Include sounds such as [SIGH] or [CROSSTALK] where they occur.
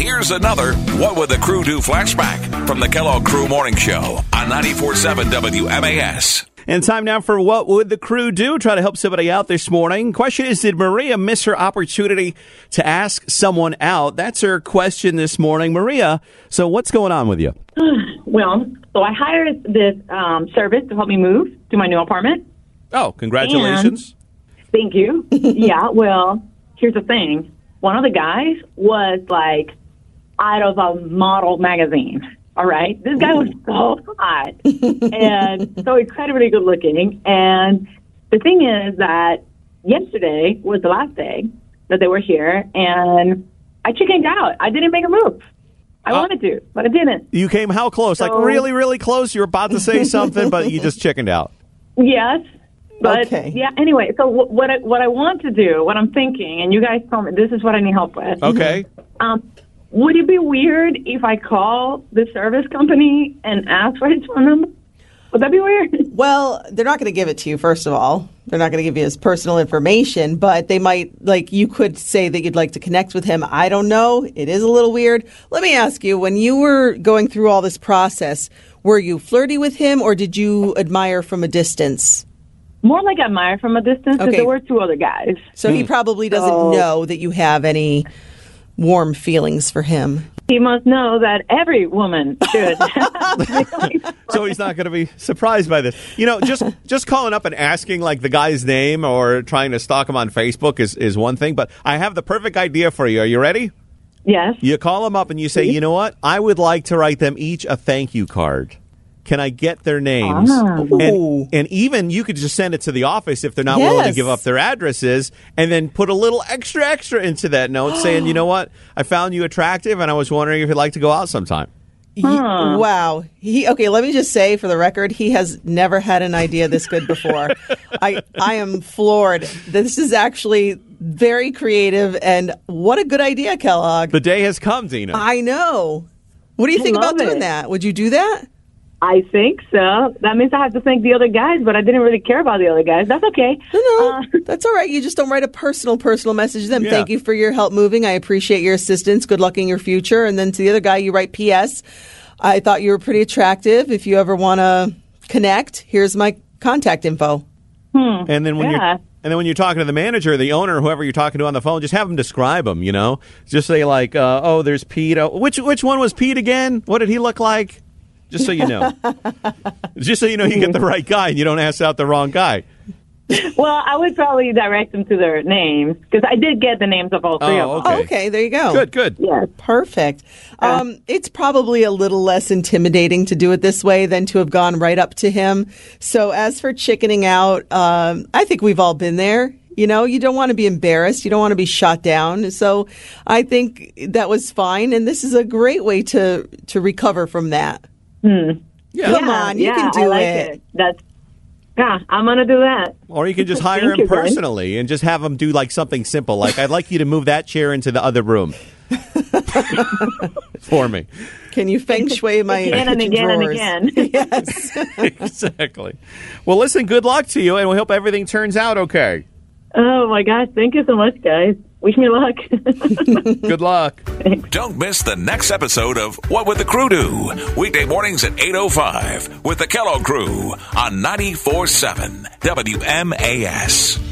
Here's another What Would the Crew Do flashback from the Kellogg Crew Morning Show on 94.7 WMAS. And time now for what would the crew do? Try to help somebody out this morning. Question is, did Maria miss her opportunity to ask someone out? That's her question this morning. Maria, so what's going on with you? [SIGHS] Well, so I hired this um, service to help me move to my new apartment. Oh, congratulations. Thank you. [LAUGHS] yeah, well, here's the thing. One of the guys was like out of a model magazine. All right. This guy was so hot [LAUGHS] and so incredibly good looking. And the thing is that yesterday was the last day that they were here and I chickened out. I didn't make a move. I Uh, wanted to, but I didn't. You came how close? like really, really close? You were about to say [LAUGHS] something, but you just chickened out. Yes. But Okay. yeah, anyway, so w- what I, what I want to do, what I'm thinking, and you guys told me this is what I need help with. Okay. Um, would it be weird if I call the service company and ask for his phone number? Would that be weird? [LAUGHS] Well, they're not going to give it to you, first of all. They're not going to give you his personal information, but they might, like, you could say that you'd like to connect with him. I don't know. It is a little weird. Let me ask you when you were going through all this process, were you flirty with him or did you admire from a distance? More like admire from a distance because Okay. there were two other guys. So he hmm. probably doesn't So- know that you have any warm feelings for him. He must know that every woman should. [LAUGHS] [LAUGHS] So he's not going to be surprised by this. You know, just just calling up and asking like the guy's name or trying to stalk him on Facebook is, is one thing. But I have the perfect idea for you. Are you ready? yes. You call them up and you say, you know what? I would like to write them each a thank you card. Can I get their names? Ah. Ooh. And, and even you could just send it to the office if they're not willing to give up their addresses and then put a little extra, extra into that note saying, you know what? I found you attractive and I was wondering if you'd like to go out sometime. Ye- Wow. He okay, let me just say for the record, he has never had an idea this good before. [LAUGHS] I I am floored. This is actually very creative and what a good idea, Kellogg. The day has come, Dina. I know. What do you I think about love doing that? Would you do that? I think so. That means I have to thank the other guys, but I didn't really care about the other guys. That's okay. No, no. Uh, that's all right. You just don't write a personal, personal message to them. Yeah. Thank you for your help moving. I appreciate your assistance. Good luck in your future. And then to the other guy, you write P.S. I thought you were pretty attractive. If you ever want to connect, here's my contact info. And then when you're and then when you're talking to the manager, the owner, whoever you're talking to on the phone, just have them describe him. You know, just say like, uh, "Oh, there's Pete. Oh, which which one was Pete again? What did he look like?" Just so you know, [LAUGHS] just so you know, you get the right guy and you don't ask out the wrong guy. well, I would probably direct them to their names because I did get the names of all three Oh, of them. Okay. Okay, there you go. Good, good. Yes. Perfect. Um, it's probably a little less intimidating to do it this way than to have gone right up to him. So, as for chickening out, um, I think we've all been there. You know, you don't want to be embarrassed. You don't want to be shot down. So, I think that was fine, and this is a great way to to recover from that. Hmm. Yeah. Come on, you yeah, can do I like it. it. That's yeah. I'm gonna do that. Or you can just [LAUGHS] hire him you, Glenn. personally and just have him do like something simple, like I'd like you to move that chair into the other room [LAUGHS] for me. Can you feng shui my Again and kitchen again and again. [LAUGHS] yes. exactly. Well, listen. Good luck to you, and we hope everything turns out okay. Oh my gosh! Thank you so much, guys. Wish me luck. [LAUGHS] Good luck. Don't miss the next episode of What Would the Crew Do? Weekday mornings at 8.05 with the Kellogg Crew on 94.7 WMAS.